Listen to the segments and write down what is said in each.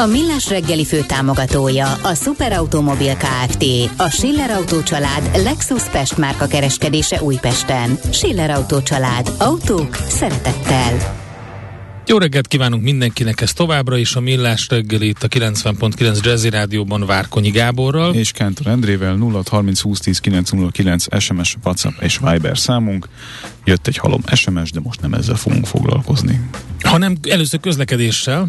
A Millás reggeli fő támogatója a Superautomobil KFT, a Schiller Auto család Lexus Pest márka kereskedése Újpesten. Schiller Auto család. Autók szeretettel. Jó reggelt kívánunk mindenkinek, ez továbbra is a Millás reggeli itt a 90.9 Jazzy Rádióban Várkonyi Gáborral. És Kántor Endrével 0 30 20 10 909 SMS, WhatsApp és Viber számunk. Jött egy halom SMS, de most nem ezzel fogunk foglalkozni. Hanem először közlekedéssel.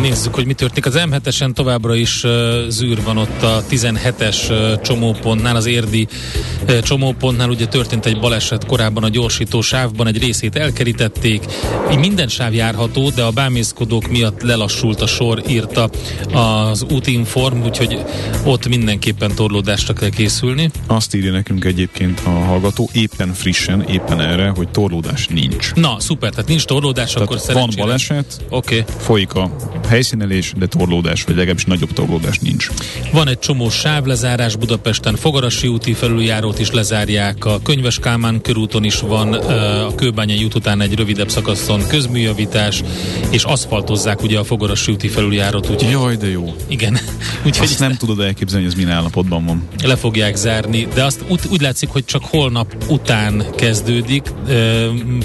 Nézzük, hogy mi történik. Az M7-esen továbbra is uh, zűr van ott a 17-es uh, csomópontnál, az érdi uh, csomópontnál. Ugye történt egy baleset korábban a gyorsító sávban, egy részét elkerítették. Így minden sáv járható, de a bámészkodók miatt lelassult a sor, írta az útinform, úgyhogy ott mindenképpen torlódásra kell készülni. Azt írja nekünk egyébként a hallgató, éppen frissen, éppen erre, hogy torlódás nincs. Na, szuper, tehát nincs torlódás, tehát akkor van baleset, okay. folyik a helyszínelés, de torlódás, vagy legalábbis nagyobb torlódás nincs. Van egy csomó sávlezárás Budapesten, Fogarasi úti felüljárót is lezárják, a Könyves Kálmán körúton is van, a Kőbányai út után egy rövidebb szakaszon közműjavítás, és aszfaltozzák ugye a Fogarasi úti felüljárót. Úgy, Jaj, de jó. Igen. Úgyhogy azt nem tudod elképzelni, hogy ez milyen állapotban van. Le fogják zárni, de azt úgy, úgy látszik, hogy csak holnap után kezdődik.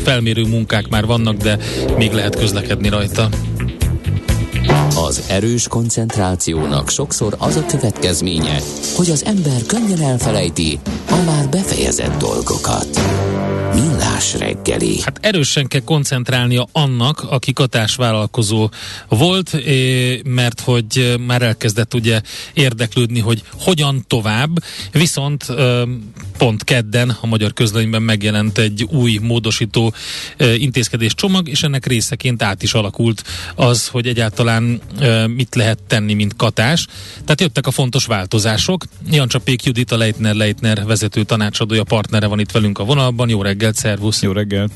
Felmérő munkák már vannak, de még lehet közlekedni rajta. Az erős koncentrációnak sokszor az a következménye, hogy az ember könnyen elfelejti a már befejezett dolgokat. Millás reggeli. Hát erősen kell koncentrálnia annak, aki katásvállalkozó volt, mert hogy már elkezdett ugye érdeklődni, hogy hogyan tovább, viszont pont kedden a magyar közlönyben megjelent egy új módosító intézkedés csomag, és ennek részeként át is alakult az, hogy egyáltalán mit lehet tenni, mint katás. Tehát jöttek a fontos változások. Jancsapék Judit, a Leitner Leitner vezető tanácsadója, partnere van itt velünk a vonalban. Jó reggelt, szervusz! Jó reggelt!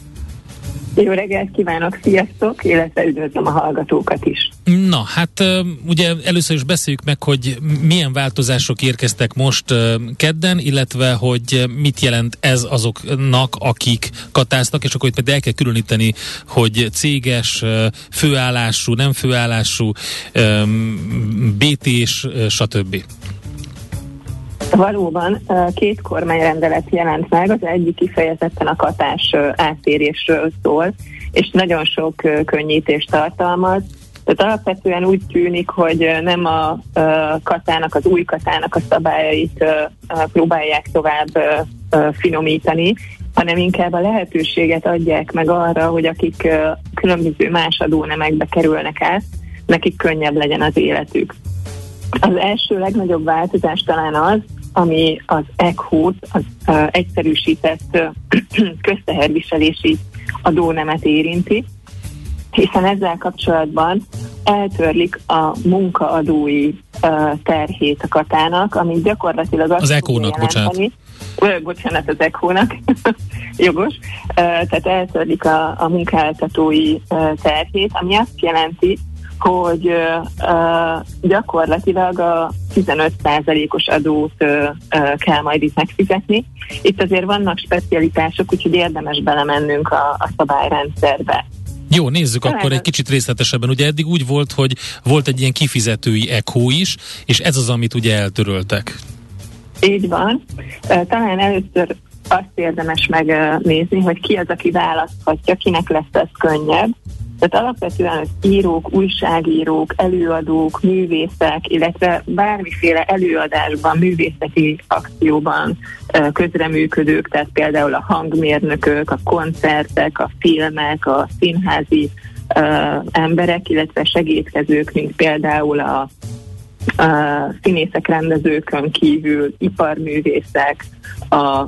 Jó reggelt kívánok, sziasztok, illetve üdvözlöm a hallgatókat is. Na, hát ugye először is beszéljük meg, hogy milyen változások érkeztek most kedden, illetve hogy mit jelent ez azoknak, akik katáztak, és akkor itt pedig el kell különíteni, hogy céges, főállású, nem főállású, BT-s, stb. Valóban két kormányrendelet jelent meg, az egyik kifejezetten a katás áttérésről szól, és nagyon sok könnyítést tartalmaz. Tehát alapvetően úgy tűnik, hogy nem a katának, az új katának a szabályait próbálják tovább finomítani, hanem inkább a lehetőséget adják meg arra, hogy akik különböző más adónemekbe kerülnek át, nekik könnyebb legyen az életük. Az első legnagyobb változás talán az, ami az ECHO-t, az uh, egyszerűsített uh, közteherviselési adónemet érinti, hiszen ezzel kapcsolatban eltörlik a munkaadói uh, terhét a katának, ami gyakorlatilag az ECHO-nak, bocsánat. Ö, bocsánat, az ECHO-nak, jogos, uh, tehát eltörlik a, a munkáltatói uh, terhét, ami azt jelenti, hogy uh, gyakorlatilag a 15%-os adót uh, kell majd itt megfizetni. Itt azért vannak specialitások, úgyhogy érdemes belemennünk a, a szabályrendszerbe. Jó, nézzük Talán akkor egy kicsit részletesebben. Ugye eddig úgy volt, hogy volt egy ilyen kifizetői ECHO is, és ez az, amit ugye eltöröltek. Így van. Talán először azt érdemes megnézni, hogy ki az, aki választhatja, kinek lesz ez könnyebb. Tehát alapvetően az írók, újságírók, előadók, művészek, illetve bármiféle előadásban, művészeti akcióban közreműködők, tehát például a hangmérnökök, a koncertek, a filmek, a színházi emberek, illetve segítkezők, mint például a a színészek, rendezőkön kívül iparművészek, a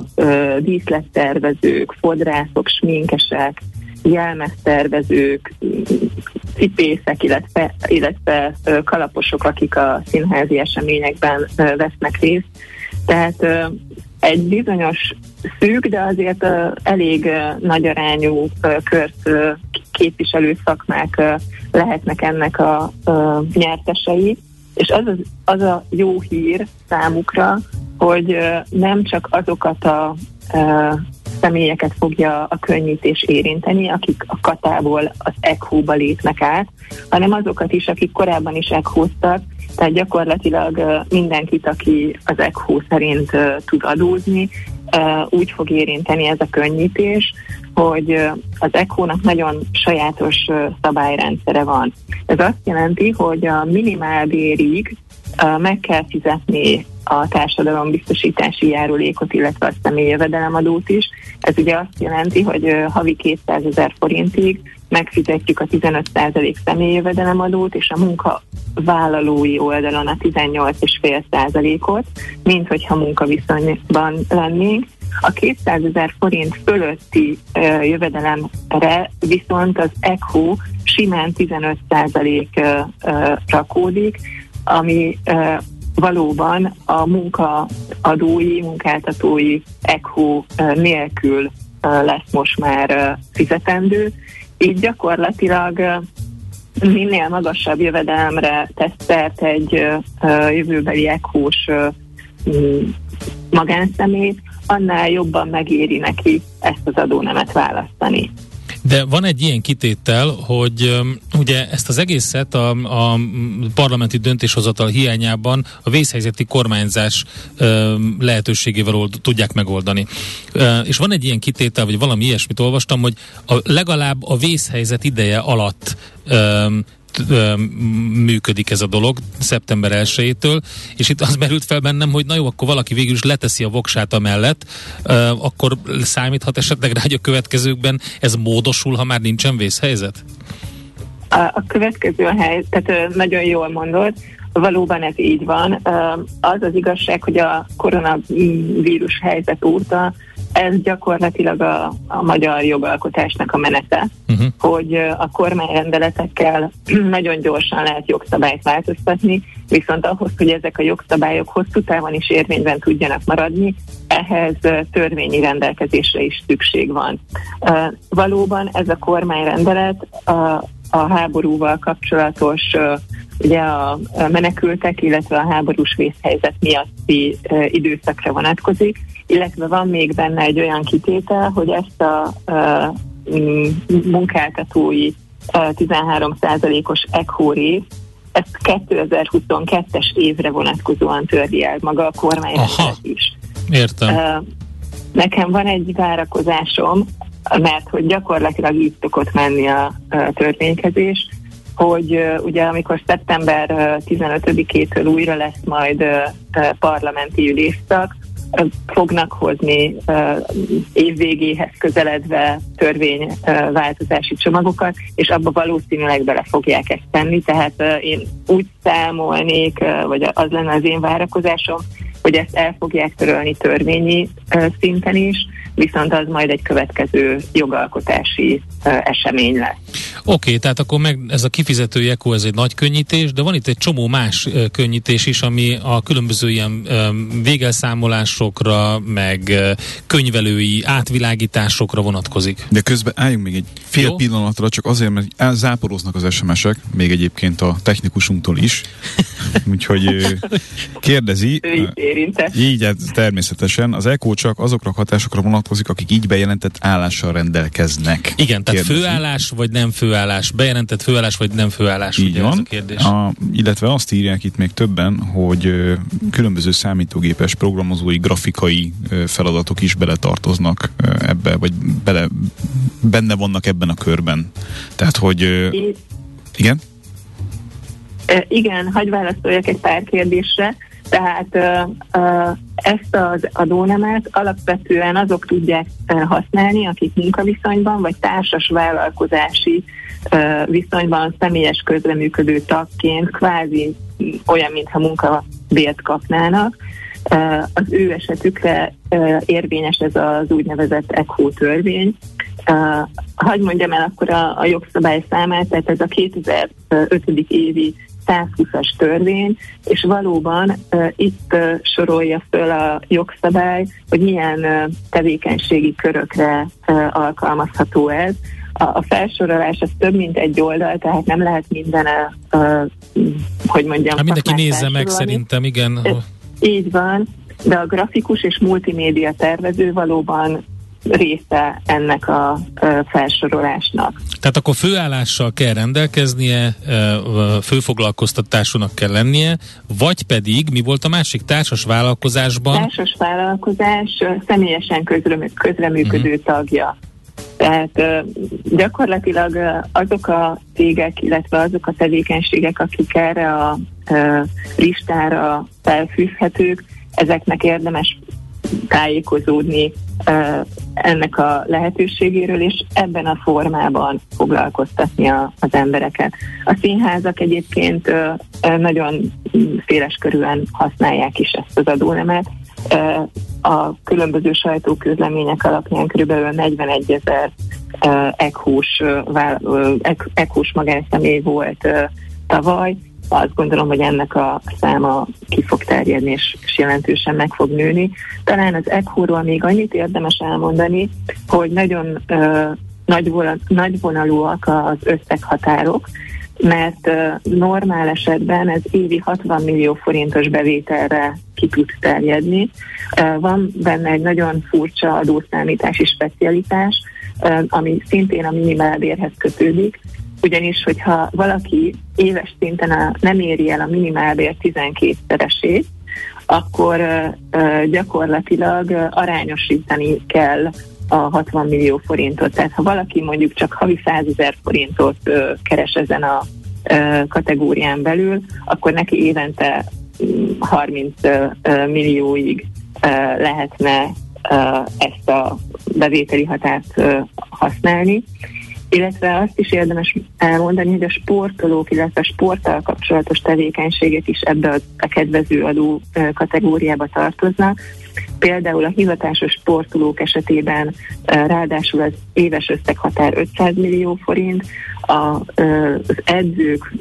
díszlettervezők, fodrászok, sminkesek, jelmeztervezők, cipészek, illetve, illetve kalaposok, akik a színházi eseményekben vesznek részt. Tehát egy bizonyos szűk, de azért elég nagy arányú kört képviselő szakmák lehetnek ennek a nyertesei, és az, az, a jó hír számukra, hogy nem csak azokat a személyeket fogja a könnyítés érinteni, akik a katából az ECHO-ba lépnek át, hanem azokat is, akik korábban is ECHO-ztak, tehát gyakorlatilag mindenkit, aki az ECHO szerint tud adózni, úgy fog érinteni ez a könnyítés, hogy az ECHO-nak nagyon sajátos szabályrendszere van. Ez azt jelenti, hogy a minimálbérig meg kell fizetni a társadalombiztosítási járulékot, illetve a személyi jövedelemadót is. Ez ugye azt jelenti, hogy havi 200 ezer forintig megfizetjük a 15% személyi jövedelemadót, és a munkavállalói oldalon a 18,5%-ot, mint hogyha munkaviszonyban lennénk. A 200 ezer forint fölötti jövedelemre viszont az ECHO simán 15% uh, uh, rakódik, ami uh, valóban a munkaadói, munkáltatói ECHO nélkül lesz most már fizetendő. Így gyakorlatilag minél magasabb jövedelemre tesz szert egy jövőbeli ECHO-s magánszemét, annál jobban megéri neki ezt az adónemet választani. De van egy ilyen kitétel, hogy ugye ezt az egészet a, a parlamenti döntéshozatal hiányában a vészhelyzeti kormányzás lehetőségével old, tudják megoldani. És van egy ilyen kitétel, vagy valami ilyesmit olvastam, hogy a, legalább a vészhelyzet ideje alatt működik ez a dolog szeptember 1-től, és itt az merült fel bennem, hogy na jó, akkor valaki végül is leteszi a voksát a mellett, akkor számíthat esetleg rá, hogy a következőkben ez módosul, ha már nincsen vészhelyzet? A, a következő hely, tehát nagyon jól mondod, valóban ez így van. Az az igazság, hogy a koronavírus helyzet óta ez gyakorlatilag a, a magyar jogalkotásnak a menete, uh-huh. hogy a kormányrendeletekkel nagyon gyorsan lehet jogszabályt változtatni, viszont ahhoz, hogy ezek a jogszabályok hosszú távon is érvényben tudjanak maradni, ehhez törvényi rendelkezésre is szükség van. Valóban ez a kormányrendelet a, háborúval kapcsolatos ugye a menekültek, illetve a háborús vészhelyzet miatti időszakra vonatkozik, illetve van még benne egy olyan kitétel, hogy ezt a munkáltatói 13%-os ECHO rész, ezt 2022-es évre vonatkozóan tördi el maga a kormányrendelet is. Értem. Nekem van egy várakozásom, mert hogy gyakorlatilag így szokott menni a törvénykezés, hogy ugye amikor szeptember uh, 15-től újra lesz majd parlamenti ülésszak, fognak hozni évvégéhez közeledve törvényváltozási csomagokat, és abba valószínűleg bele fogják ezt tenni, tehát én úgy számolnék, vagy az lenne az én várakozásom, hogy ezt el fogják törölni törvényi szinten is, viszont az majd egy következő jogalkotási esemény lesz. Oké, okay, tehát akkor meg ez a kifizető ECO, ez egy nagy könnyítés, de van itt egy csomó más könnyítés is, ami a különböző ilyen végelszámolásokra, meg könyvelői átvilágításokra vonatkozik. De közben álljunk még egy fél Jó? pillanatra, csak azért, mert elzáporoznak az SMS-ek, még egyébként a technikusunktól is. Úgyhogy kérdezi. Így, hát természetesen. Az ECO csak azokra a hatásokra vonatkozik, akik így bejelentett állással rendelkeznek. Igen, tehát kérdezi. főállás vagy nem főállás, bejelentett főállás vagy nem főállás. Így van. Ez a kérdés. A, illetve azt írják itt még többen, hogy ö, különböző számítógépes programozói, grafikai ö, feladatok is beletartoznak ö, ebbe, vagy bele, benne vannak ebben a körben. Tehát, hogy ö, igen? Igen, hagyj válaszoljak egy pár kérdésre. Tehát ezt az adónemet alapvetően azok tudják használni, akik munkaviszonyban vagy társas vállalkozási viszonyban személyes közreműködő tagként kvázi olyan, mintha munkabért kapnának. Az ő esetükre érvényes ez az úgynevezett ECHO törvény, hagy mondjam el akkor a, a jogszabály számát, tehát ez a 2005. évi 120-as törvény, és valóban uh, itt uh, sorolja föl a jogszabály, hogy milyen uh, tevékenységi körökre uh, alkalmazható ez. A, a felsorolás az több mint egy oldal, tehát nem lehet minden, uh, hogy mondjam, hát mindenki nézze meg szerintem, igen. Ez, így van, de a grafikus és multimédia tervező valóban része ennek a felsorolásnak. Tehát akkor főállással kell rendelkeznie, főfoglalkoztatásúnak kell lennie, vagy pedig, mi volt a másik társas vállalkozásban? Társas vállalkozás személyesen közreműködő uh-huh. tagja. Tehát gyakorlatilag azok a cégek, illetve azok a tevékenységek, akik erre a listára felfűzhetők, ezeknek érdemes tájékozódni ennek a lehetőségéről, és ebben a formában foglalkoztatni a, az embereket. A színházak egyébként nagyon széleskörűen használják is ezt az adónemet. A különböző sajtóközlemények alapján kb. 41 ezer ekhús, ekhús magánszemély volt tavaly, azt gondolom, hogy ennek a száma ki fog terjedni, és, és jelentősen meg fog nőni. Talán az ECHO-ról még annyit érdemes elmondani, hogy nagyon uh, nagyvonalúak az összeghatárok, mert uh, normál esetben ez évi 60 millió forintos bevételre ki tud terjedni. Uh, van benne egy nagyon furcsa adószámítási specialitás, uh, ami szintén a minimálbérhez kötődik, ugyanis, hogyha valaki éves szinten a, nem éri el a minimálbér 12-szeresét, akkor uh, gyakorlatilag uh, arányosítani kell a 60 millió forintot. Tehát ha valaki mondjuk csak havi 100 ezer forintot uh, keres ezen a kategórián belül, akkor neki évente 30 uh, millióig lehetne ezt a bevételi határt használni illetve azt is érdemes elmondani, hogy a sportolók, illetve sporttal kapcsolatos tevékenységek is ebbe a kedvező adó kategóriába tartoznak. Például a hivatásos sportolók esetében ráadásul az éves összeghatár 500 millió forint, az edzők,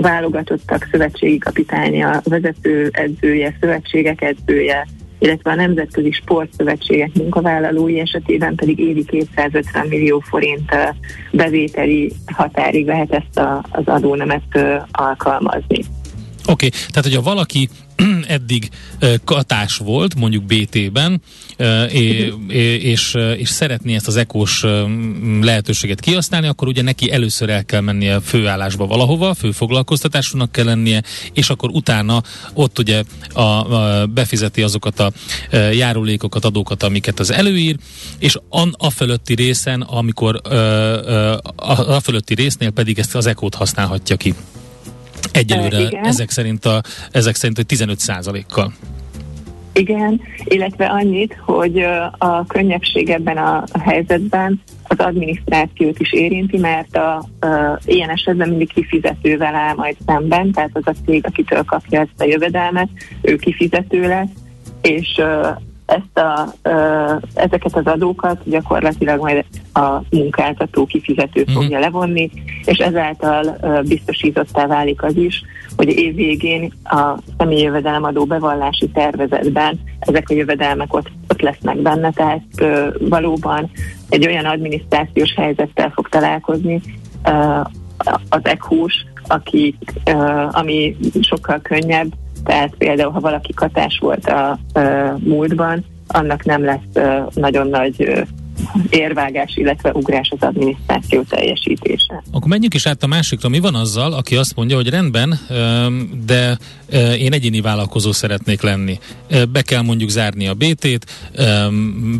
válogatottak, szövetségi kapitánya, vezető edzője, szövetségek edzője, illetve a Nemzetközi Sportszövetségek munkavállalói esetében pedig évi 250 millió forint bevételi határig lehet ezt a, az adónemet alkalmazni. Oké, okay. tehát hogyha valaki eddig katás volt, mondjuk BT-ben, és, és szeretné ezt az ekós lehetőséget kihasználni, akkor ugye neki először el kell mennie főállásba valahova, főfoglalkoztatásúnak kell lennie, és akkor utána ott ugye a, a, befizeti azokat a járulékokat, adókat, amiket az előír, és an, a fölötti részen, amikor a, a fölötti résznél pedig ezt az ekót használhatja ki. Egyelőre uh, ezek szerint, a, ezek szerint hogy 15 kal Igen, illetve annyit, hogy a könnyebbség ebben a helyzetben az adminisztrációt is érinti, mert a, a, ilyen esetben mindig kifizetővel áll majd szemben, tehát az a cég, akitől kapja ezt a jövedelmet, ő kifizető lesz, és ezt a, ezeket az adókat gyakorlatilag majd a munkáltató kifizető uh-huh. fogja levonni, és ezáltal biztosítottá válik az is, hogy év végén a személyi jövedelemadó bevallási tervezetben ezek a jövedelmek ott, ott lesznek benne, tehát valóban egy olyan adminisztrációs helyzettel fog találkozni az ECHUS, aki, ami sokkal könnyebb, tehát például, ha valaki katás volt a, a múltban, annak nem lesz nagyon nagy érvágás, illetve ugrás az adminisztráció teljesítése. Akkor menjünk is át a másikra. Mi van azzal, aki azt mondja, hogy rendben, de én egyéni vállalkozó szeretnék lenni. Be kell mondjuk zárni a BT-t,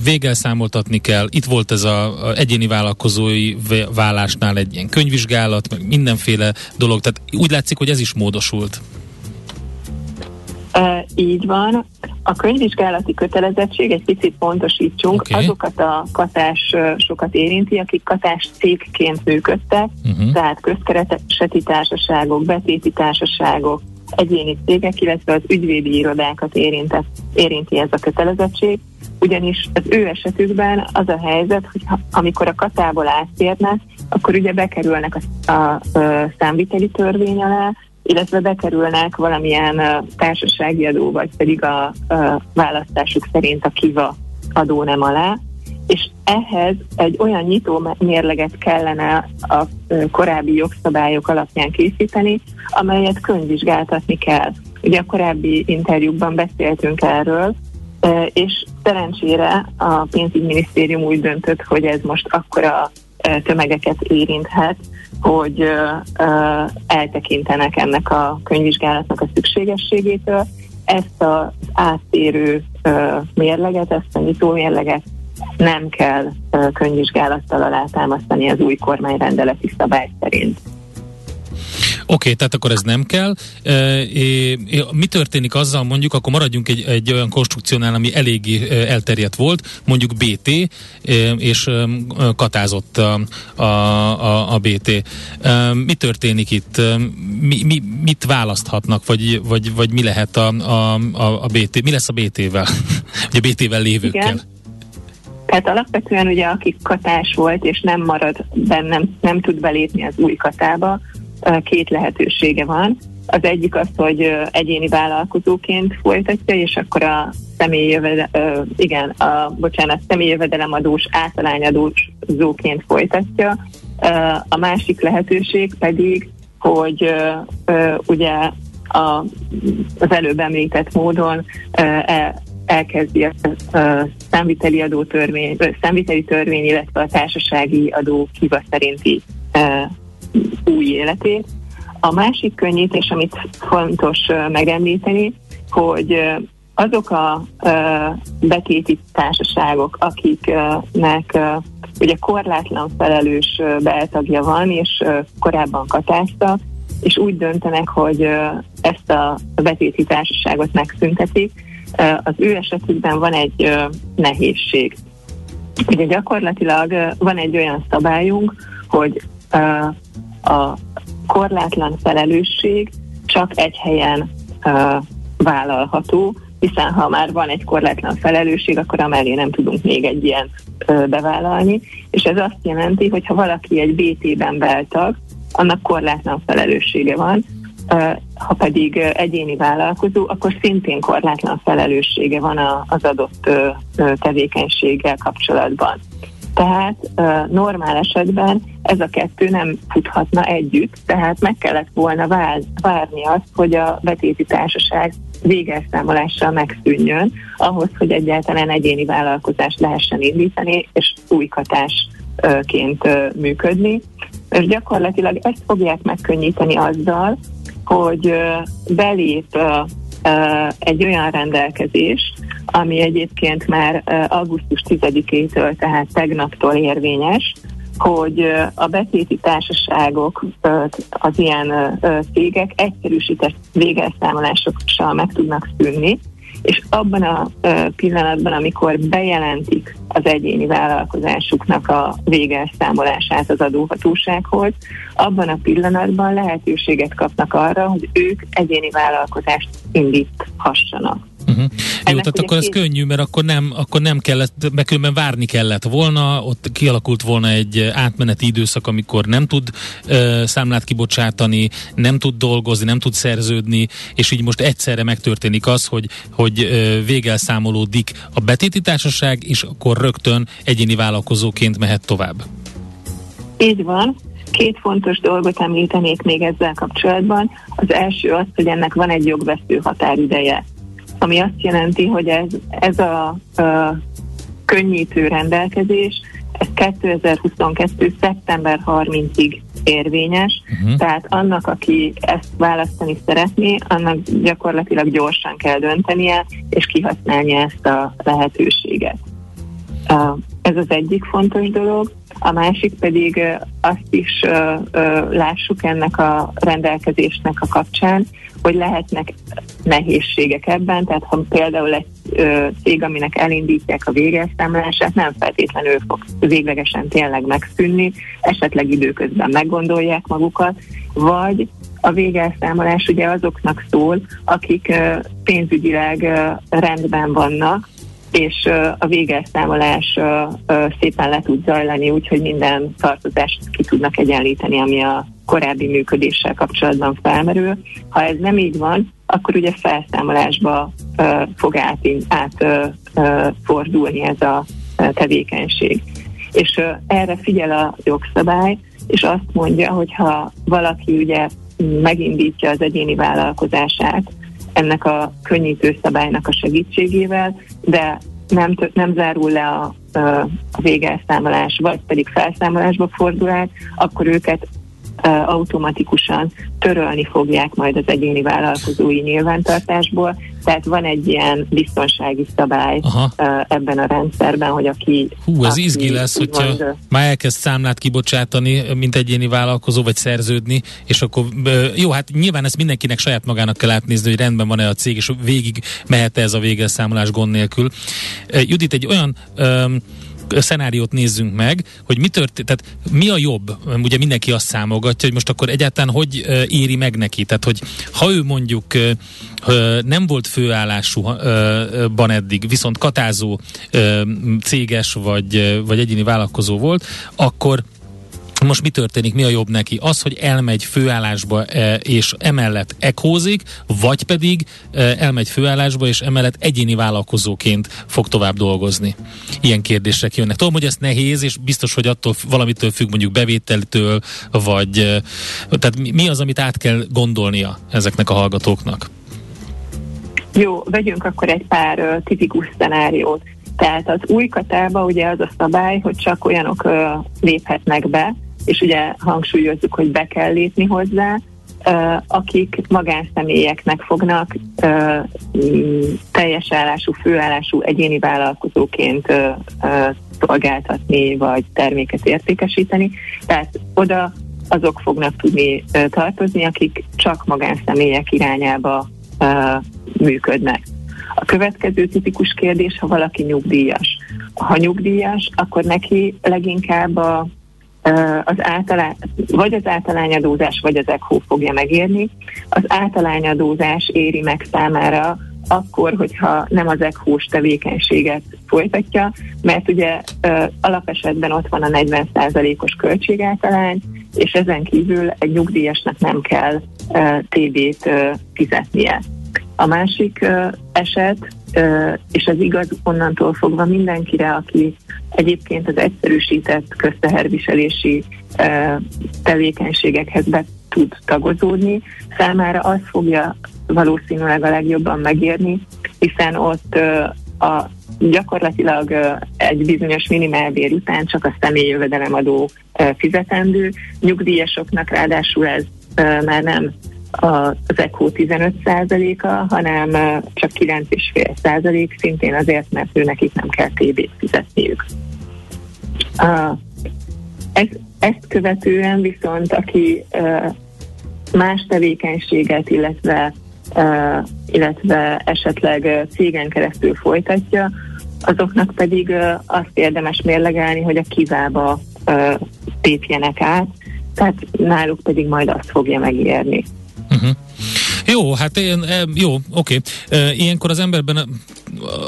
végelszámoltatni kell. Itt volt ez a egyéni vállalkozói vállásnál egy ilyen könyvvizsgálat, meg mindenféle dolog. Tehát úgy látszik, hogy ez is módosult. Uh, így van. A könyvvizsgálati kötelezettség, egy picit pontosítsunk, okay. azokat a katásokat érinti, akik katás cégként működtek, uh-huh. tehát közkereseti társaságok, betéti társaságok, egyéni cégek, illetve az ügyvédi irodákat érintett, érinti ez a kötelezettség. ugyanis az ő esetükben az a helyzet, hogy ha, amikor a katából átérnek, akkor ugye bekerülnek a, a, a számviteli törvény alá, illetve bekerülnek valamilyen társasági adó, vagy pedig a, választásuk szerint a kiva adó nem alá, és ehhez egy olyan nyitó mérleget kellene a korábbi jogszabályok alapján készíteni, amelyet könyvvizsgáltatni kell. Ugye a korábbi interjúkban beszéltünk erről, és szerencsére a pénzügyminisztérium úgy döntött, hogy ez most akkora tömegeket érinthet, hogy eltekintenek ennek a könyvvizsgálatnak a szükségességétől. Ezt az áttérő mérleget, ezt a nyitó mérleget nem kell könyvvizsgálattal alátámasztani az új kormányrendeleti szabály szerint. Okay, tehát akkor ez nem kell. E, e, mi történik azzal mondjuk, akkor maradjunk egy, egy olyan konstrukciónál, ami eléggé elterjedt volt, mondjuk BT, e, és e, katázott a, a, a, a BT. E, mi történik itt? Mi, mi, mit választhatnak, vagy, vagy, vagy mi lehet a, a, a, a BT? Mi lesz a BT-vel? Ugye BT-vel lévőkkel? Igen. Tehát alapvetően ugye aki katás volt, és nem marad bennem, nem tud belépni az új katába, két lehetősége van. Az egyik az, hogy egyéni vállalkozóként folytatja, és akkor a személyi jövedelem, igen, a, bocsánat, személyi jövedelemadós általányadózóként folytatja. A másik lehetőség pedig, hogy ugye a, az előbb említett módon el, elkezdi a, a számviteli adó törvény, számviteli törvény, illetve a társasági adó kiva szerinti új életét. A másik könnyítés, amit fontos megemlíteni, hogy azok a betéti társaságok, akiknek ugye korlátlan felelős beltagja van, és korábban katáztak, és úgy döntenek, hogy ezt a betéti társaságot megszüntetik, az ő esetükben van egy nehézség. Ugye gyakorlatilag van egy olyan szabályunk, hogy a korlátlan felelősség csak egy helyen uh, vállalható, hiszen ha már van egy korlátlan felelősség, akkor amellé nem tudunk még egy ilyen uh, bevállalni, és ez azt jelenti, hogy ha valaki egy BT-ben beltag, annak korlátlan felelőssége van, ha pedig egyéni vállalkozó, akkor szintén korlátlan felelőssége van az adott tevékenységgel kapcsolatban. Tehát normál esetben ez a kettő nem futhatna együtt, tehát meg kellett volna vár, várni azt, hogy a betéti társaság végelszámolással megszűnjön, ahhoz, hogy egyáltalán egyéni vállalkozást lehessen indítani, és új katásként működni. És gyakorlatilag ezt fogják megkönnyíteni azzal, hogy belép egy olyan rendelkezés, ami egyébként már augusztus 10-től, tehát tegnaptól érvényes, hogy a betéti társaságok, az ilyen cégek egyszerűsített végelszámolásokkal meg tudnak szűnni, és abban a pillanatban, amikor bejelentik az egyéni vállalkozásuknak a végelszámolását az adóhatósághoz, abban a pillanatban lehetőséget kapnak arra, hogy ők egyéni vállalkozást indíthassanak. Uh-huh. Jó, tehát akkor ez könnyű, mert akkor nem, akkor nem kellett, mert különben várni kellett volna, ott kialakult volna egy átmeneti időszak, amikor nem tud uh, számlát kibocsátani, nem tud dolgozni, nem tud szerződni, és így most egyszerre megtörténik az, hogy, hogy uh, végelszámolódik a betéti társaság, és akkor rögtön egyéni vállalkozóként mehet tovább. Így van. Két fontos dolgot említenék még ezzel kapcsolatban. Az első az, hogy ennek van egy jogvesztő határideje ami azt jelenti, hogy ez, ez a, a könnyítő rendelkezés, ez 2022. szeptember 30-ig érvényes, uh-huh. tehát annak, aki ezt választani szeretné, annak gyakorlatilag gyorsan kell döntenie, és kihasználnia ezt a lehetőséget. Ez az egyik fontos dolog. A másik pedig azt is lássuk ennek a rendelkezésnek a kapcsán, hogy lehetnek nehézségek ebben, tehát ha például egy cég, aminek elindítják a végelszámolását, nem feltétlenül fog véglegesen tényleg megszűnni, esetleg időközben meggondolják magukat, vagy a végelszámolás ugye azoknak szól, akik pénzügyileg rendben vannak, és a végelszámolás szépen le tud zajlani, úgyhogy minden tartozást ki tudnak egyenlíteni, ami a korábbi működéssel kapcsolatban felmerül. Ha ez nem így van, akkor ugye felszámolásba fog át, át ez a tevékenység. És erre figyel a jogszabály, és azt mondja, hogy ha valaki ugye megindítja az egyéni vállalkozását ennek a könnyítő szabálynak a segítségével, de nem, nem zárul le a, a végelszámolás, vagy pedig felszámolásba fordul át, akkor őket automatikusan törölni fogják majd az egyéni vállalkozói nyilvántartásból, tehát van egy ilyen biztonsági szabály Aha. ebben a rendszerben, hogy aki... Hú, ez izgi lesz, hogyha mond, már elkezd számlát kibocsátani, mint egyéni vállalkozó, vagy szerződni, és akkor jó, hát nyilván ezt mindenkinek saját magának kell átnézni, hogy rendben van-e a cég, és végig mehet -e ez a végelszámolás gond nélkül. Judit, egy olyan um, szenáriót nézzünk meg, hogy mi történt, tehát mi a jobb? Ugye mindenki azt számolgatja, hogy most akkor egyáltalán hogy éri meg neki? Tehát, hogy ha ő mondjuk nem volt főállásúban eddig, viszont katázó céges vagy, vagy egyéni vállalkozó volt, akkor most mi történik, mi a jobb neki? Az, hogy elmegy főállásba e, és emellett ekózik, vagy pedig e, elmegy főállásba és emellett egyéni vállalkozóként fog tovább dolgozni? Ilyen kérdések jönnek. Tudom, hogy ez nehéz, és biztos, hogy attól valamitől függ mondjuk bevételtől, vagy e, tehát mi az, amit át kell gondolnia ezeknek a hallgatóknak? Jó, vegyünk akkor egy pár uh, tipikus szenáriót. Tehát az új katába ugye az a szabály, hogy csak olyanok uh, léphetnek be, és ugye hangsúlyozzuk, hogy be kell lépni hozzá, akik magánszemélyeknek fognak teljes állású, főállású egyéni vállalkozóként szolgáltatni, vagy terméket értékesíteni. Tehát oda azok fognak tudni tartozni, akik csak magánszemélyek irányába működnek. A következő tipikus kérdés, ha valaki nyugdíjas. Ha nyugdíjas, akkor neki leginkább a az általán, vagy az általányadózás, vagy az ECHO fogja megérni. Az általányadózás éri meg számára akkor, hogyha nem az ECHO-s tevékenységet folytatja, mert ugye alapesetben ott van a 40%-os költségáltalány, és ezen kívül egy nyugdíjasnak nem kell TB-t fizetnie. A másik eset, és ez igaz onnantól fogva mindenkire, aki egyébként az egyszerűsített közteherviselési tevékenységekhez be tud tagozódni, számára az fogja valószínűleg a legjobban megérni, hiszen ott a gyakorlatilag egy bizonyos minimálbér után csak a személyi jövedelemadó fizetendő. Nyugdíjasoknak ráadásul ez már nem az ECHO 15%-a, hanem csak 9,5% szintén azért, mert ő nekik nem kell TB-t fizetniük. Ez, ezt követően viszont, aki más tevékenységet, illetve, illetve esetleg cégen keresztül folytatja, azoknak pedig azt érdemes mérlegelni, hogy a kivába lépjenek át, tehát náluk pedig majd azt fogja megérni. Jó, hát én, jó, oké. Ilyenkor az emberben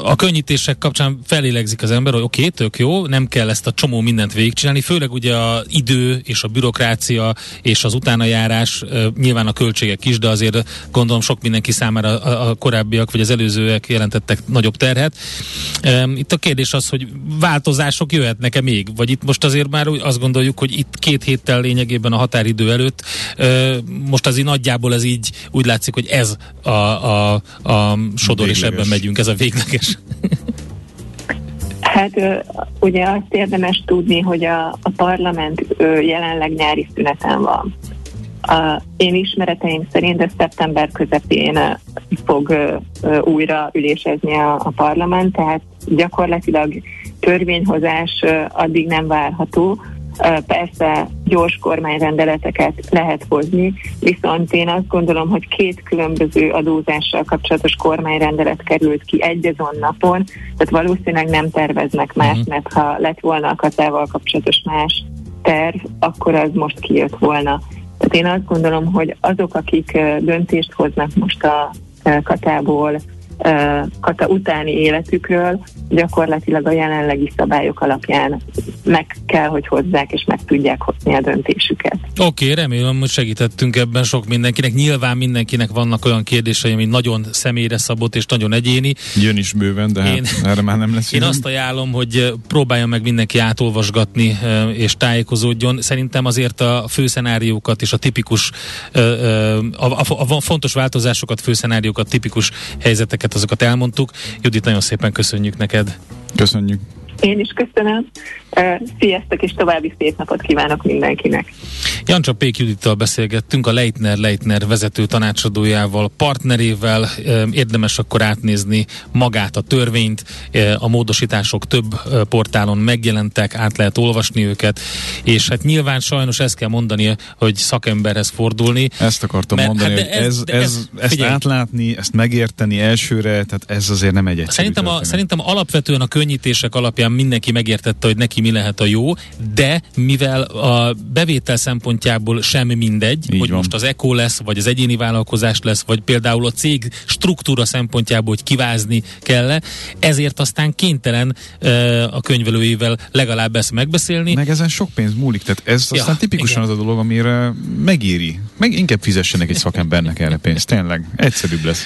a könnyítések kapcsán felélegzik az ember, hogy oké, okay, tök jó, nem kell ezt a csomó mindent végigcsinálni, főleg ugye a idő és a bürokrácia és az utánajárás, nyilván a költségek is, de azért gondolom sok mindenki számára a, korábbiak vagy az előzőek jelentettek nagyobb terhet. Itt a kérdés az, hogy változások jöhetnek-e még, vagy itt most azért már azt gondoljuk, hogy itt két héttel lényegében a határidő előtt, most azért nagyjából ez így úgy látszik, hogy ez a, a, a sodor, és ebben megyünk, ez a végleges. Hát ugye azt érdemes tudni, hogy a, a parlament jelenleg nyári szüneten van. A, én ismereteim szerint ez szeptember közepén fog újra ülésezni a, a parlament, tehát gyakorlatilag törvényhozás addig nem várható, Persze gyors kormányrendeleteket lehet hozni, viszont én azt gondolom, hogy két különböző adózással kapcsolatos kormányrendelet került ki egy azon napon, tehát valószínűleg nem terveznek más, uh-huh. mert ha lett volna a katával kapcsolatos más terv, akkor az most kijött volna. Tehát én azt gondolom, hogy azok, akik döntést hoznak most a katából kata utáni életükről gyakorlatilag a jelenlegi szabályok alapján meg kell, hogy hozzák, és meg tudják hozni a döntésüket. Oké, okay, remélem, hogy segítettünk ebben sok mindenkinek. Nyilván mindenkinek vannak olyan kérdései, ami nagyon személyre szabott és nagyon egyéni. Jön is bőven, de hát én, erre már nem lesz. Én azt ajánlom, hogy próbálja meg mindenki átolvasgatni és tájékozódjon. Szerintem azért a főszenáriókat és a tipikus, a, a, a fontos változásokat, főszenáriókat, tipikus helyzeteket, azokat elmondtuk. Judit, nagyon szépen köszönjük neked. Köszönjük. Én is köszönöm. Sziasztok, és további szép napot kívánok mindenkinek. Jancsa Pék Judittal beszélgettünk, a Leitner Leitner vezető tanácsadójával, partnerével. Érdemes akkor átnézni magát a törvényt. A módosítások több portálon megjelentek, át lehet olvasni őket, és hát nyilván sajnos ezt kell mondani, hogy szakemberhez fordulni. Ezt akartam mert, mondani, hát hogy ez, ez, ez, ez, ezt figyelj, átlátni, ezt megérteni elsőre, tehát ez azért nem egy egyszerű szerintem, a, szerintem alapvetően a könnyítések alapján mindenki megértette, hogy neki mi lehet a jó, de mivel a bevétel szempontjából sem mindegy, Így hogy van. most az ECO lesz, vagy az egyéni vállalkozás lesz, vagy például a cég struktúra szempontjából, hogy kivázni kell ezért aztán kénytelen uh, a könyvelőivel legalább ezt megbeszélni. Meg ezen sok pénz múlik, tehát ez ja, aztán tipikusan igen. az a dolog, amire megéri. Meg inkább fizessenek egy szakembernek erre pénzt, tényleg, egyszerűbb lesz.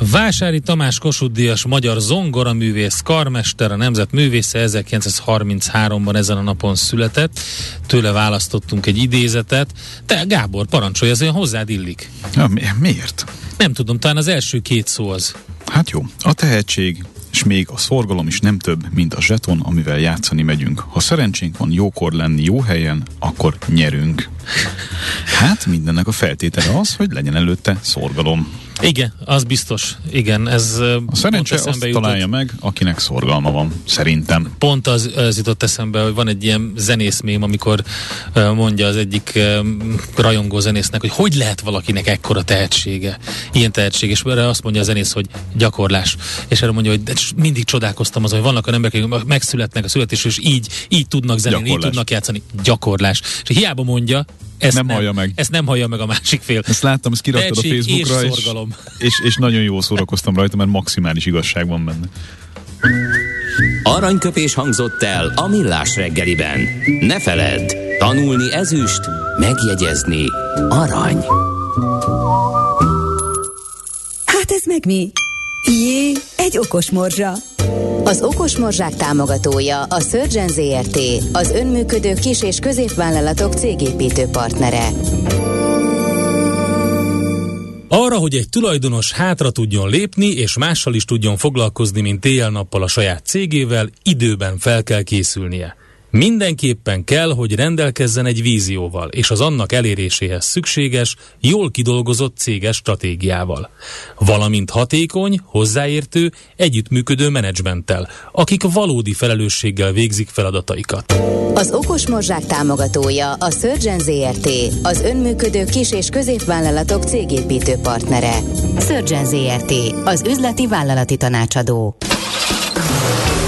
Vásári Tamás Kossuth magyar zongoraművész, karmester, a nemzet művésze 1933-ban ezen a napon született. Tőle választottunk egy idézetet. Te Gábor, parancsolj, ez olyan hozzád illik. Ja, mi, miért? Nem tudom, talán az első két szó az. Hát jó, a tehetség, és még a szorgalom is nem több, mint a zseton, amivel játszani megyünk. Ha szerencsénk van jókor lenni jó helyen, akkor nyerünk. Hát mindennek a feltétele az, hogy legyen előtte szorgalom. Igen, az biztos. Igen, ez A szerencse azt jutott. találja meg, akinek szorgalma van, szerintem. Pont az, az jutott eszembe, hogy van egy ilyen zenészmém, amikor mondja az egyik rajongó zenésznek, hogy hogy lehet valakinek ekkora tehetsége, ilyen tehetség, és erre azt mondja a zenész, hogy gyakorlás. És erre mondja, hogy de mindig csodálkoztam azon, hogy vannak a emberek, akik megszületnek a születés, és így, így tudnak zenélni, így tudnak játszani. Gyakorlás. És hiába mondja, ezt nem, nem hallja meg. Ezt nem hallja meg a másik fél. Ezt láttam, ezt kiraktad a Facebookra, és, és, és nagyon jól szórakoztam rajta, mert maximális igazság van benne. Aranyköpés hangzott el a millás reggeliben. Ne feledd, tanulni ezüst, megjegyezni arany. Hát ez meg mi? Jé, egy okos morzsa. Az Okos Morzsák támogatója a Surgeon ZRT, az önműködő kis- és középvállalatok cégépítő partnere. Arra, hogy egy tulajdonos hátra tudjon lépni, és mással is tudjon foglalkozni, mint éjjel-nappal a saját cégével, időben fel kell készülnie. Mindenképpen kell, hogy rendelkezzen egy vízióval, és az annak eléréséhez szükséges, jól kidolgozott céges stratégiával. Valamint hatékony, hozzáértő, együttműködő menedzsmenttel, akik valódi felelősséggel végzik feladataikat. Az Okos Morzsák támogatója a Surgeon ZRT, az önműködő kis- és középvállalatok cégépítő partnere. Surgeon ZRT, az üzleti vállalati tanácsadó.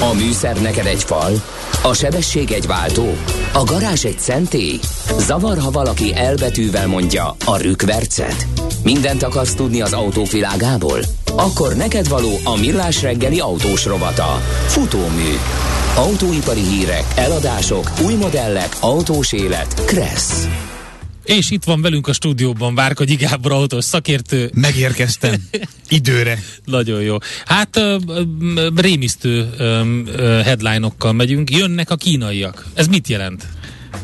A műszer neked egy fal, a sebesség egy váltó? A garázs egy szentély? Zavar, ha valaki elbetűvel mondja a rükvercet? Mindent akarsz tudni az autók világából? Akkor neked való a millás reggeli autós rovata. Futómű. Autóipari hírek, eladások, új modellek, autós élet. Kressz. És itt van velünk a stúdióban Várkagyi Gábor autós szakértő. Megérkeztem. Időre. Nagyon jó. Hát rémisztő headline-okkal megyünk. Jönnek a kínaiak. Ez mit jelent?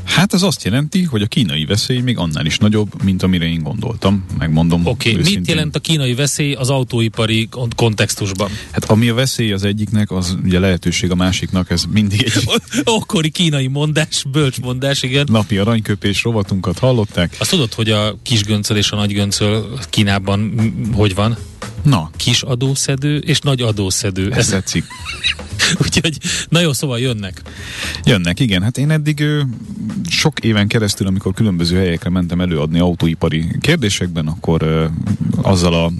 Hát ez azt jelenti, hogy a kínai veszély még annál is nagyobb, mint amire én gondoltam, megmondom. Oké, okay. mit jelent a kínai veszély az autóipari kontextusban? Hát ami a veszély az egyiknek, az ugye lehetőség a másiknak, ez mindig egy... Okkori kínai mondás, bölcs mondás, igen. Napi aranyköpés rovatunkat hallották. Azt tudod, hogy a kis göncöl és a nagy göncöl Kínában hogy van? Na. Kis adószedő és nagy adószedő. Ez tetszik. Úgyhogy, na jó, szóval jönnek. Jönnek, igen. Hát én eddig ö, sok éven keresztül, amikor különböző helyekre mentem előadni autóipari kérdésekben, akkor ö, azzal a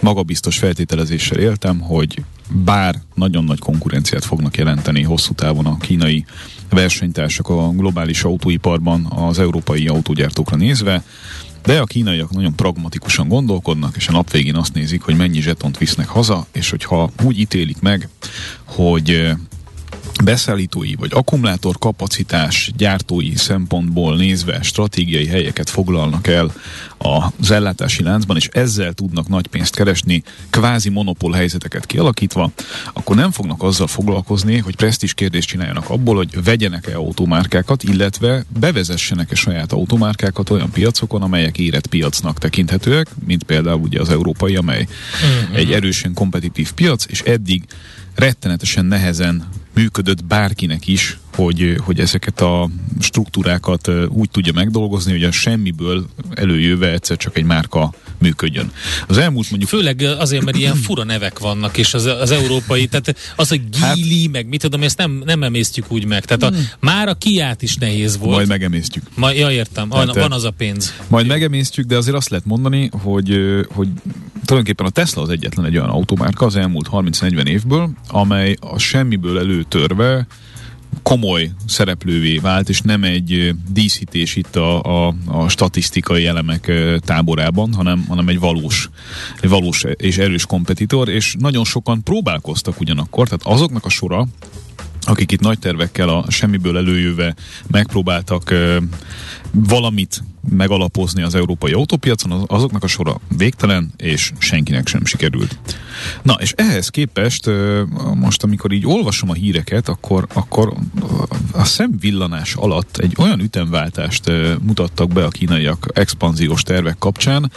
magabiztos feltételezéssel éltem, hogy bár nagyon nagy konkurenciát fognak jelenteni hosszú távon a kínai versenytársak a globális autóiparban az európai autógyártókra nézve, de a kínaiak nagyon pragmatikusan gondolkodnak, és a nap végén azt nézik, hogy mennyi zsetont visznek haza, és hogyha úgy ítélik meg, hogy beszállítói vagy akkumulátor kapacitás gyártói szempontból nézve stratégiai helyeket foglalnak el az ellátási láncban, és ezzel tudnak nagy pénzt keresni, kvázi monopól helyzeteket kialakítva, akkor nem fognak azzal foglalkozni, hogy presztis kérdést csináljanak abból, hogy vegyenek-e automárkákat, illetve bevezessenek-e saját automárkákat olyan piacokon, amelyek érett piacnak tekinthetőek, mint például ugye az európai, amely uh-huh. egy erősen kompetitív piac, és eddig rettenetesen nehezen működött bárkinek is, hogy, hogy ezeket a struktúrákat úgy tudja megdolgozni, hogy a semmiből előjöve egyszer csak egy márka működjön. Az elmúlt mondjuk... Főleg azért, mert ilyen fura nevek vannak, és az, az európai, tehát az, hogy Gili, hát, meg mit tudom, ezt nem, nem emésztjük úgy meg. Tehát a, hmm. már a kiát is nehéz volt. Majd megemésztjük. Ma, ja, értem, tehát, van az a pénz. Majd megemésztjük, de azért azt lehet mondani, hogy, hogy tulajdonképpen a Tesla az egyetlen egy olyan automárka az elmúlt 30-40 évből, amely a semmiből előtörve komoly szereplővé vált, és nem egy díszítés itt a, a, a statisztikai elemek táborában, hanem, hanem egy valós, egy valós és erős kompetitor, és nagyon sokan próbálkoztak ugyanakkor, tehát azoknak a sora, akik itt nagy tervekkel a semmiből előjöve megpróbáltak valamit megalapozni az európai autópiacon, azoknak a sora végtelen, és senkinek sem sikerült. Na, és ehhez képest most, amikor így olvasom a híreket, akkor, akkor a szemvillanás alatt egy olyan ütemváltást mutattak be a kínaiak expanziós tervek kapcsán,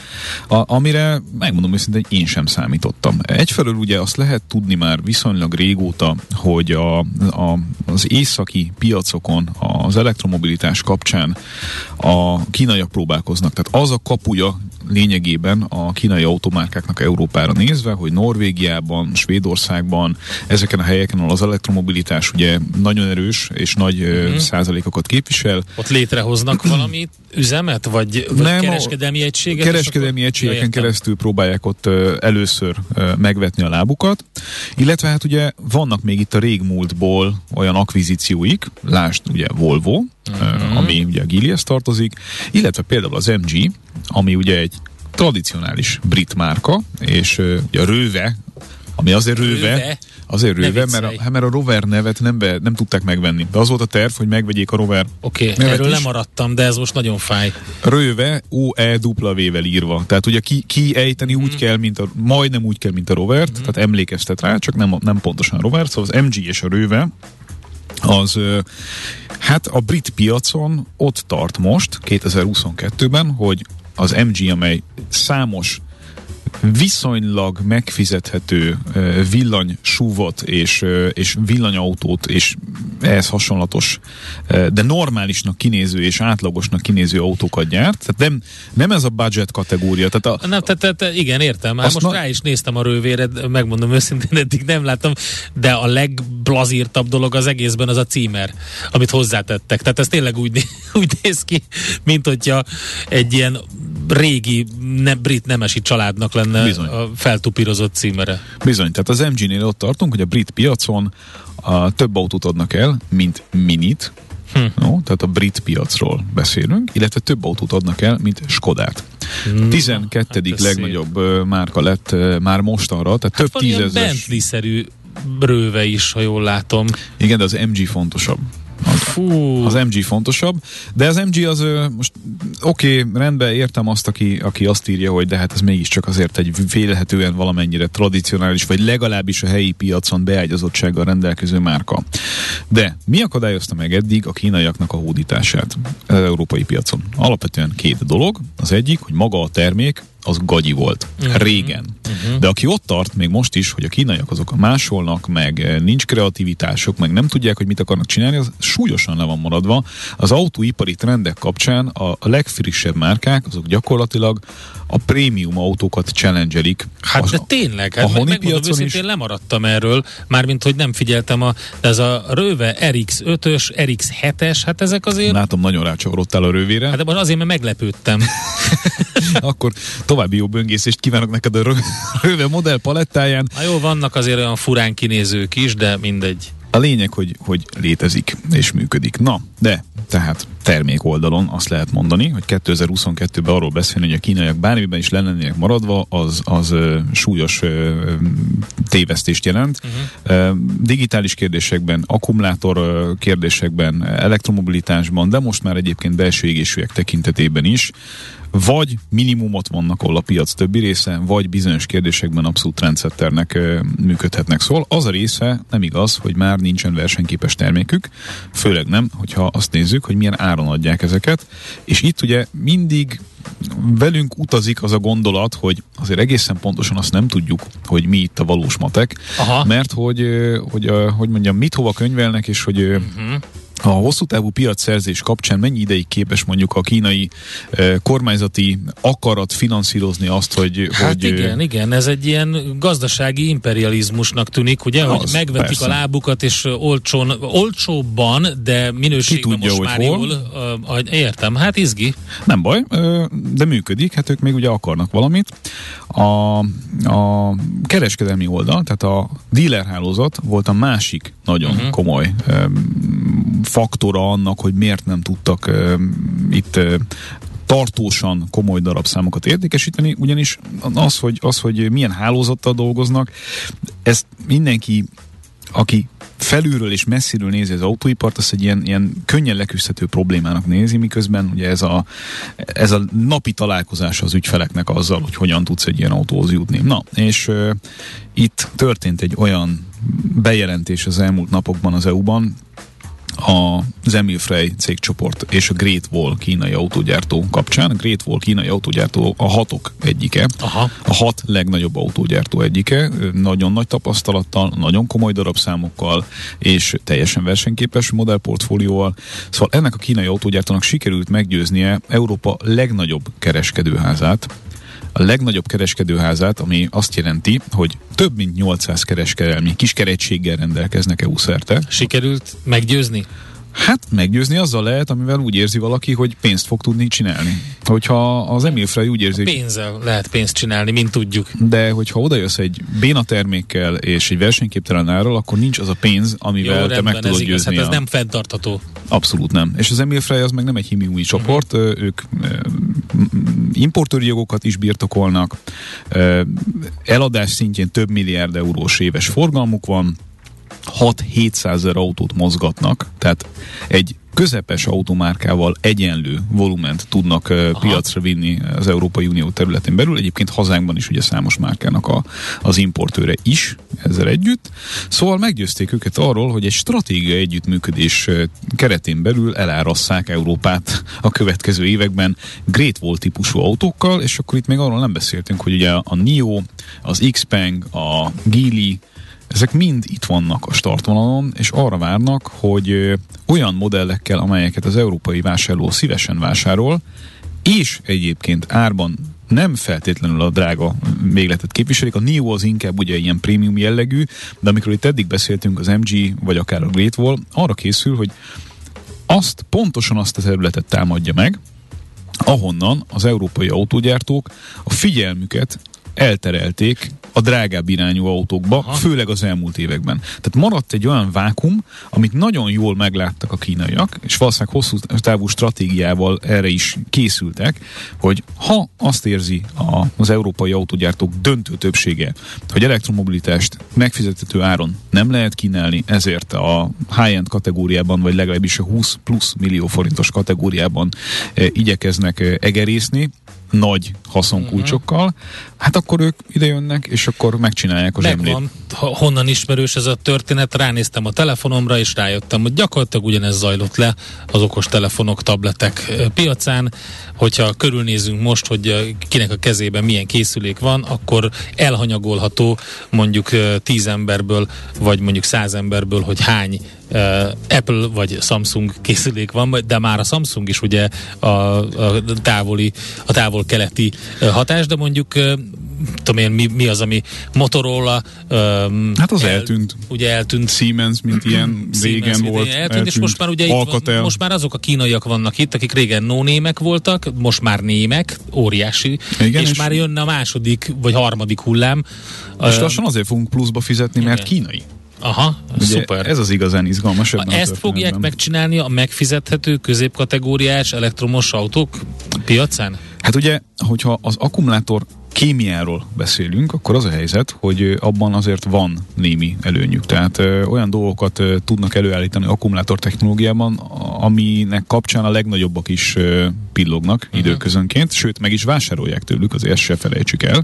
a, amire megmondom őszintén, én sem számítottam. Egyfelől ugye azt lehet tudni már viszonylag régóta, hogy a, a, az északi piacokon az elektromobilitás kapcsán a kínaiak próbálkoznak. Tehát az a kapuja lényegében a kínai automárkáknak Európára nézve, hogy Norvégiában, Svédországban, ezeken a helyeken, ahol az elektromobilitás ugye nagyon erős és nagy mm-hmm. százalékokat képvisel. Ott létrehoznak valami üzemet, vagy, vagy Nem, kereskedelmi egységet? Kereskedelmi egységeken keresztül próbálják ott először megvetni a lábukat, illetve hát ugye vannak még itt a régmúltból olyan akvizícióik, lásd ugye Volvo, uh-huh. ami ugye a Gilias tartozik, illetve például az MG, ami ugye egy tradicionális brit márka, és ugye a Röve, ami azért Röve, röve. Azért röve, mert a, hát mert a Rover nevet nem, be, nem tudták megvenni. De az volt a terv, hogy megvegyék a Rover Oké, okay, erről is. lemaradtam, de ez most nagyon fáj. Röve, O-E-W-vel írva. Tehát ugye ki, ki ejteni úgy mm. kell, mint a, majdnem úgy kell, mint a Rovert, mm. tehát emlékeztet rá, csak nem, nem pontosan a Rover, szóval az MG és a Röve az hát a brit piacon ott tart most, 2022-ben, hogy az MG, amely számos viszonylag megfizethető villanysúvot és, és villanyautót és ehhez hasonlatos, de normálisnak kinéző és átlagosnak kinéző autókat gyárt. Tehát nem, nem ez a budget kategória. Tehát a, nem, tehát, tehát igen, értem. Már most na... rá is néztem a rővére, megmondom őszintén, eddig nem láttam, de a legblazírtabb dolog az egészben az a címer, amit hozzátettek. Tehát ez tényleg úgy, úgy néz ki, mint hogyha egy ilyen régi ne, brit nemesi családnak lenne Bizony. a feltupírozott címere. Bizony, tehát az MG-nél ott tartunk, hogy a brit piacon a több autót adnak el, mint minit, Hm. No, tehát a brit piacról beszélünk, illetve több autót adnak el, mint Skodát. Hmm. 12. Hát legnagyobb szép. márka lett már mostanra, tehát hát több tízezes... Bentley-szerű röve is, ha jól látom. Igen, de az MG fontosabb. Az, az MG fontosabb, de az MG az most oké, okay, rendben értem azt, aki, aki azt írja, hogy de hát ez mégiscsak azért egy vélhetően valamennyire tradicionális, vagy legalábbis a helyi piacon beágyazottsággal rendelkező márka. De mi akadályozta meg eddig a kínaiaknak a hódítását az európai piacon? Alapvetően két dolog. Az egyik, hogy maga a termék az gagyi volt. Uh-huh. Régen. Uh-huh. De aki ott tart, még most is, hogy a kínaiak azok másolnak, meg eh, nincs kreativitások, meg nem tudják, hogy mit akarnak csinálni, az súlyosan le van maradva. Az autóipari trendek kapcsán a, a legfrissebb márkák, azok gyakorlatilag a prémium autókat challengelik. Hát de tényleg, hát a meg, őszintén, is... lemaradtam erről, mármint, hogy nem figyeltem, a, de ez a Röve RX5-ös, RX7-es, hát ezek azért... Látom, nagyon rácsavarodtál a rövére. Hát de azért, mert meglepődtem. Akkor további jó böngészést kívánok neked a Röve modell palettáján. Na jó, vannak azért olyan furán kinézők is, de mindegy. A lényeg, hogy, hogy létezik és működik. Na, de tehát termék oldalon azt lehet mondani, hogy 2022-ben arról beszélni, hogy a kínaiak bármiben is lennének maradva, az, az ö, súlyos ö, tévesztést jelent. Uh-huh. digitális kérdésekben, akkumulátor kérdésekben, elektromobilitásban, de most már egyébként belső égésűek tekintetében is vagy minimumot vannak, ahol a piac többi része, vagy bizonyos kérdésekben abszolút trendsetternek működhetnek. Szóval az a része nem igaz, hogy már nincsen versenyképes termékük, főleg nem, hogyha azt nézzük, hogy milyen áron adják ezeket, és itt ugye mindig velünk utazik az a gondolat, hogy azért egészen pontosan azt nem tudjuk, hogy mi itt a valós matek, Aha. mert hogy, hogy, hogy mondjam, mit hova könyvelnek, és hogy uh-huh a hosszú távú piacszerzés kapcsán mennyi ideig képes mondjuk a kínai e, kormányzati akarat finanszírozni azt, hogy... Hát hogy, igen, igen, ez egy ilyen gazdasági imperializmusnak tűnik, ugye, az, hogy megvetik persze. a lábukat, és olcsón, olcsóbban, de minőségben tudja, most már hol? jól, uh, értem, hát izgi. Nem baj, de működik, hát ők még ugye akarnak valamit. A, a kereskedelmi oldal, tehát a dealer hálózat volt a másik nagyon uh-huh. komoly faktora annak, hogy miért nem tudtak uh, itt uh, tartósan komoly darabszámokat értékesíteni, ugyanis az hogy, az, hogy milyen hálózattal dolgoznak, ezt mindenki, aki felülről és messziről nézi az autóipart, azt egy ilyen, ilyen könnyen leküzdhető problémának nézi, miközben ugye ez a, ez a napi találkozás az ügyfeleknek azzal, hogy hogyan tudsz egy ilyen autóhoz jutni. Na, és uh, itt történt egy olyan bejelentés az elmúlt napokban az EU-ban, az Emil Frey cégcsoport és a Great Wall kínai autógyártó kapcsán. A Great Wall kínai autógyártó a hatok egyike, Aha. a hat legnagyobb autógyártó egyike, nagyon nagy tapasztalattal, nagyon komoly darabszámokkal és teljesen versenyképes modellportfólióval. Szóval ennek a kínai autógyártónak sikerült meggyőznie Európa legnagyobb kereskedőházát, a legnagyobb kereskedőházát, ami azt jelenti, hogy több mint 800 kereskedelmi kiskeretséggel rendelkeznek EU szerte. Sikerült meggyőzni? Hát meggyőzni azzal lehet, amivel úgy érzi valaki, hogy pénzt fog tudni csinálni. Hogyha az Emil Frey úgy érzi... Pénzzel lehet pénzt csinálni, mint tudjuk. De hogyha oda jössz egy béna termékkel és egy versenyképtelen árral, akkor nincs az a pénz, amivel Jó, te rendben, meg tudod ez győzni. Hát ez a... nem fenntartható. Abszolút nem. És az Emil Frey az meg nem egy himiúi csoport, uh-huh. ők importőri jogokat is birtokolnak, eladás szintjén több milliárd eurós éves forgalmuk van, 6-700 ezer autót mozgatnak, tehát egy közepes automárkával egyenlő volument tudnak uh, piacra vinni az Európai Unió területén belül. Egyébként hazánkban is ugye számos márkának a, az importőre is ezzel együtt. Szóval meggyőzték őket arról, hogy egy stratégiai együttműködés keretén belül elárasszák Európát a következő években Great Wall típusú autókkal, és akkor itt még arról nem beszéltünk, hogy ugye a NIO, az Xpeng, a Geely, ezek mind itt vannak a startvonalon, és arra várnak, hogy olyan modellekkel, amelyeket az európai vásárló szívesen vásárol, és egyébként árban nem feltétlenül a drága végletet képviselik. A NIO az inkább ugye ilyen prémium jellegű, de amikor itt eddig beszéltünk az MG, vagy akár a Great Wall, arra készül, hogy azt, pontosan azt a területet támadja meg, ahonnan az európai autógyártók a figyelmüket elterelték a drágább irányú autókba, Aha. főleg az elmúlt években. Tehát maradt egy olyan vákum, amit nagyon jól megláttak a kínaiak, és valószínűleg hosszú távú stratégiával erre is készültek, hogy ha azt érzi a, az európai autógyártók döntő többsége, hogy elektromobilitást megfizethető áron nem lehet kínálni, ezért a high-end kategóriában, vagy legalábbis a 20 plusz millió forintos kategóriában e, igyekeznek e, egerészni, nagy haszonkulcsokkal, uh-huh. hát akkor ők ide jönnek, és akkor megcsinálják a zsemlét. Megvan. Honnan ismerős ez a történet? Ránéztem a telefonomra, és rájöttem, hogy gyakorlatilag ugyanez zajlott le az okos telefonok, tabletek piacán. Hogyha körülnézünk most, hogy kinek a kezében milyen készülék van, akkor elhanyagolható mondjuk tíz emberből, vagy mondjuk száz emberből, hogy hány Apple vagy Samsung készülék van, de már a Samsung is ugye a, a távoli, a távol-keleti hatás, de mondjuk tudom én, mi, mi az, ami Motorola um, Hát az el, eltűnt. Ugye eltűnt. Siemens, mint ilyen régen Siemens, volt. Eltűnt, eltűnt, és most már ugye itt, most már azok a kínaiak vannak itt, akik régen no-némek voltak, most már némek, óriási, Igen, és, és már jönne a második vagy harmadik hullám. És lassan azért fogunk pluszba fizetni, mert kínai. Aha, Ugye szuper. Ez az igazán izgalmas. Ebben Ezt fogják megcsinálni a megfizethető középkategóriás elektromos autók piacán? Hát ugye, hogyha az akkumulátor kémiáról beszélünk, akkor az a helyzet, hogy abban azért van némi előnyük. Tehát ö, olyan dolgokat ö, tudnak előállítani akkumulátor technológiában, aminek kapcsán a legnagyobbak is ö, pillognak uh-huh. időközönként, sőt meg is vásárolják tőlük, azért ezt se felejtsük el.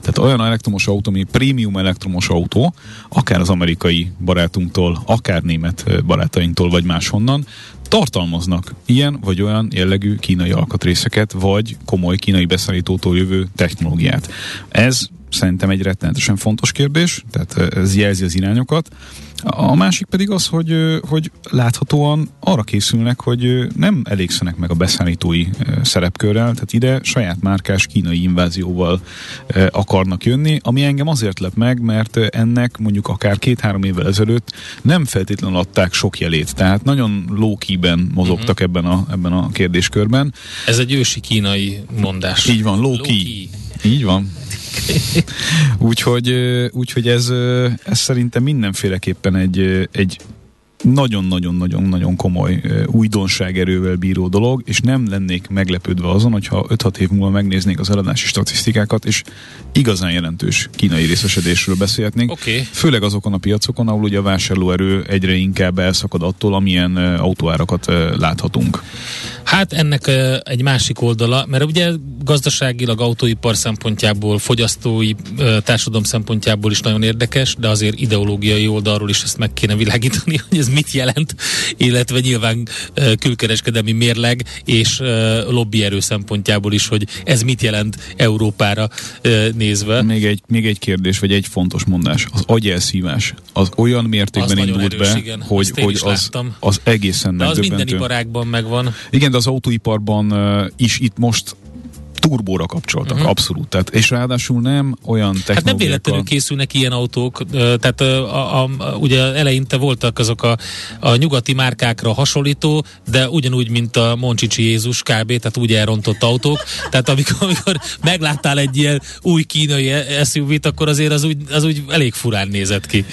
Tehát olyan elektromos autó, ami prémium elektromos autó, akár az amerikai barátunktól, akár német barátainktól, vagy máshonnan, tartalmaznak ilyen vagy olyan jellegű kínai alkatrészeket, vagy komoly kínai beszállítótól jövő technológiát. Ez szerintem egy rettenetesen fontos kérdés, tehát ez jelzi az irányokat. A másik pedig az, hogy, hogy láthatóan arra készülnek, hogy nem elégszenek meg a beszállítói szerepkörrel, tehát ide saját márkás kínai invázióval akarnak jönni, ami engem azért lep meg, mert ennek mondjuk akár két-három évvel ezelőtt nem feltétlenül adták sok jelét, tehát nagyon low ben mozogtak uh-huh. ebben, a, ebben a kérdéskörben. Ez egy ősi kínai mondás. Így van, key. Így van. úgyhogy, úgyhogy ez, ez szerintem mindenféleképpen egy, egy nagyon-nagyon-nagyon-nagyon komoly újdonságerővel bíró dolog, és nem lennék meglepődve azon, hogyha 5-6 év múlva megnéznék az eladási statisztikákat, és igazán jelentős kínai részesedésről beszélhetnénk. Okay. Főleg azokon a piacokon, ahol ugye a vásárlóerő egyre inkább elszakad attól, amilyen autóárakat láthatunk. Hát ennek egy másik oldala, mert ugye gazdaságilag autóipar szempontjából, fogyasztói társadalom szempontjából is nagyon érdekes, de azért ideológiai oldalról is ezt meg kéne világítani, hogy ez mit jelent, illetve nyilván külkereskedelmi mérleg és lobbyerő szempontjából is, hogy ez mit jelent Európára nézve. Még egy, még egy kérdés, vagy egy fontos mondás. Az agyelszívás az olyan mértékben az indult erős, be, igen. hogy, hogy az, az egészen De az minden iparágban megvan. Igen, az autóiparban is itt most turbóra kapcsoltak, uh-huh. abszolút. Tehát, és ráadásul nem olyan technológiákkal... Hát nem véletlenül készülnek ilyen autók, tehát a, a, a, ugye eleinte voltak azok a, a nyugati márkákra hasonlító, de ugyanúgy, mint a Moncsicsi Jézus kb., tehát úgy elrontott autók, tehát amikor, amikor megláttál egy ilyen új kínai SUV-t, akkor azért az úgy, az úgy elég furán nézett ki.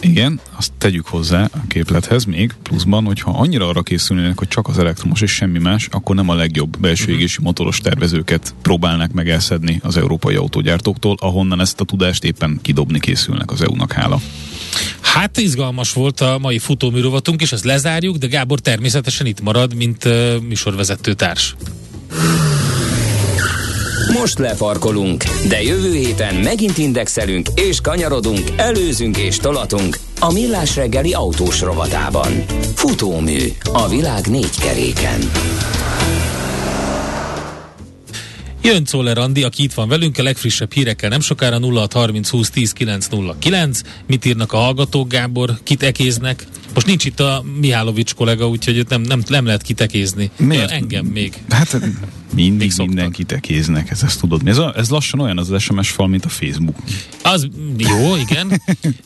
Igen, azt tegyük hozzá a képlethez még pluszban, hogyha annyira arra készülnének, hogy csak az elektromos és semmi más, akkor nem a legjobb belső mhm. égési motoros tervezőket próbálnak meg elszedni az európai autógyártóktól, ahonnan ezt a tudást éppen kidobni készülnek az EU-nak hála. Hát izgalmas volt a mai futóműrovatunk, és ezt lezárjuk, de Gábor természetesen itt marad, mint uh, műsorvezető társ. Most lefarkolunk, de jövő héten megint indexelünk és kanyarodunk, előzünk és tolatunk a Millás reggeli autós rovatában. Futómű a világ négy keréken. Jön Czoller Andi, aki itt van velünk, a legfrissebb hírekkel nem sokára 0630 20 10 909. Mit írnak a hallgatók, Gábor? Kit ekéznek? Most nincs itt a Mihálovics kollega, úgyhogy nem, nem, nem lehet kitekézni. Miért? Ja, engem még. Hát mindig még mindenki tekéznek, ez, ezt tudod. Ez, a, ez lassan olyan az SMS fal, mint a Facebook. Az jó, igen,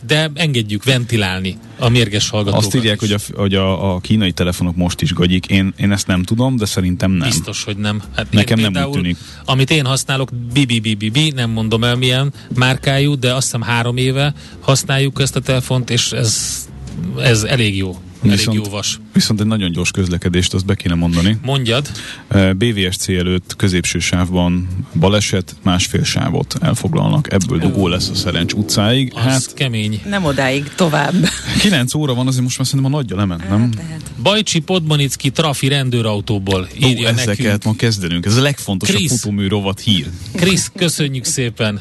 de engedjük ventilálni a mérges hallgatókat Azt írják, is. hogy, a, hogy a, a kínai telefonok most is gagyik. Én, én ezt nem tudom, de szerintem nem. Biztos, hogy nem. Hát Nekem nem úgy tűnik. Amit én használok, BBBBB, nem mondom el milyen márkájú, de azt hiszem három éve használjuk ezt a telefont, és ez ez elég jó. Elég viszont, jó vas. Viszont egy nagyon gyors közlekedést, azt be kéne mondani. Mondjad. BVSC előtt középső sávban baleset, másfél sávot elfoglalnak. Ebből dugó lesz a Szerencs utcáig. Az hát kemény. Nem odáig, tovább. 9 óra van, azért most már szerintem a nagyja lement, nem? Hát, Bajcsi Podmanicki trafi rendőrautóból írja Ó, ezeket nekünk. ma kezdenünk. Ez a legfontosabb futómű rovat hír. Krisz, köszönjük szépen.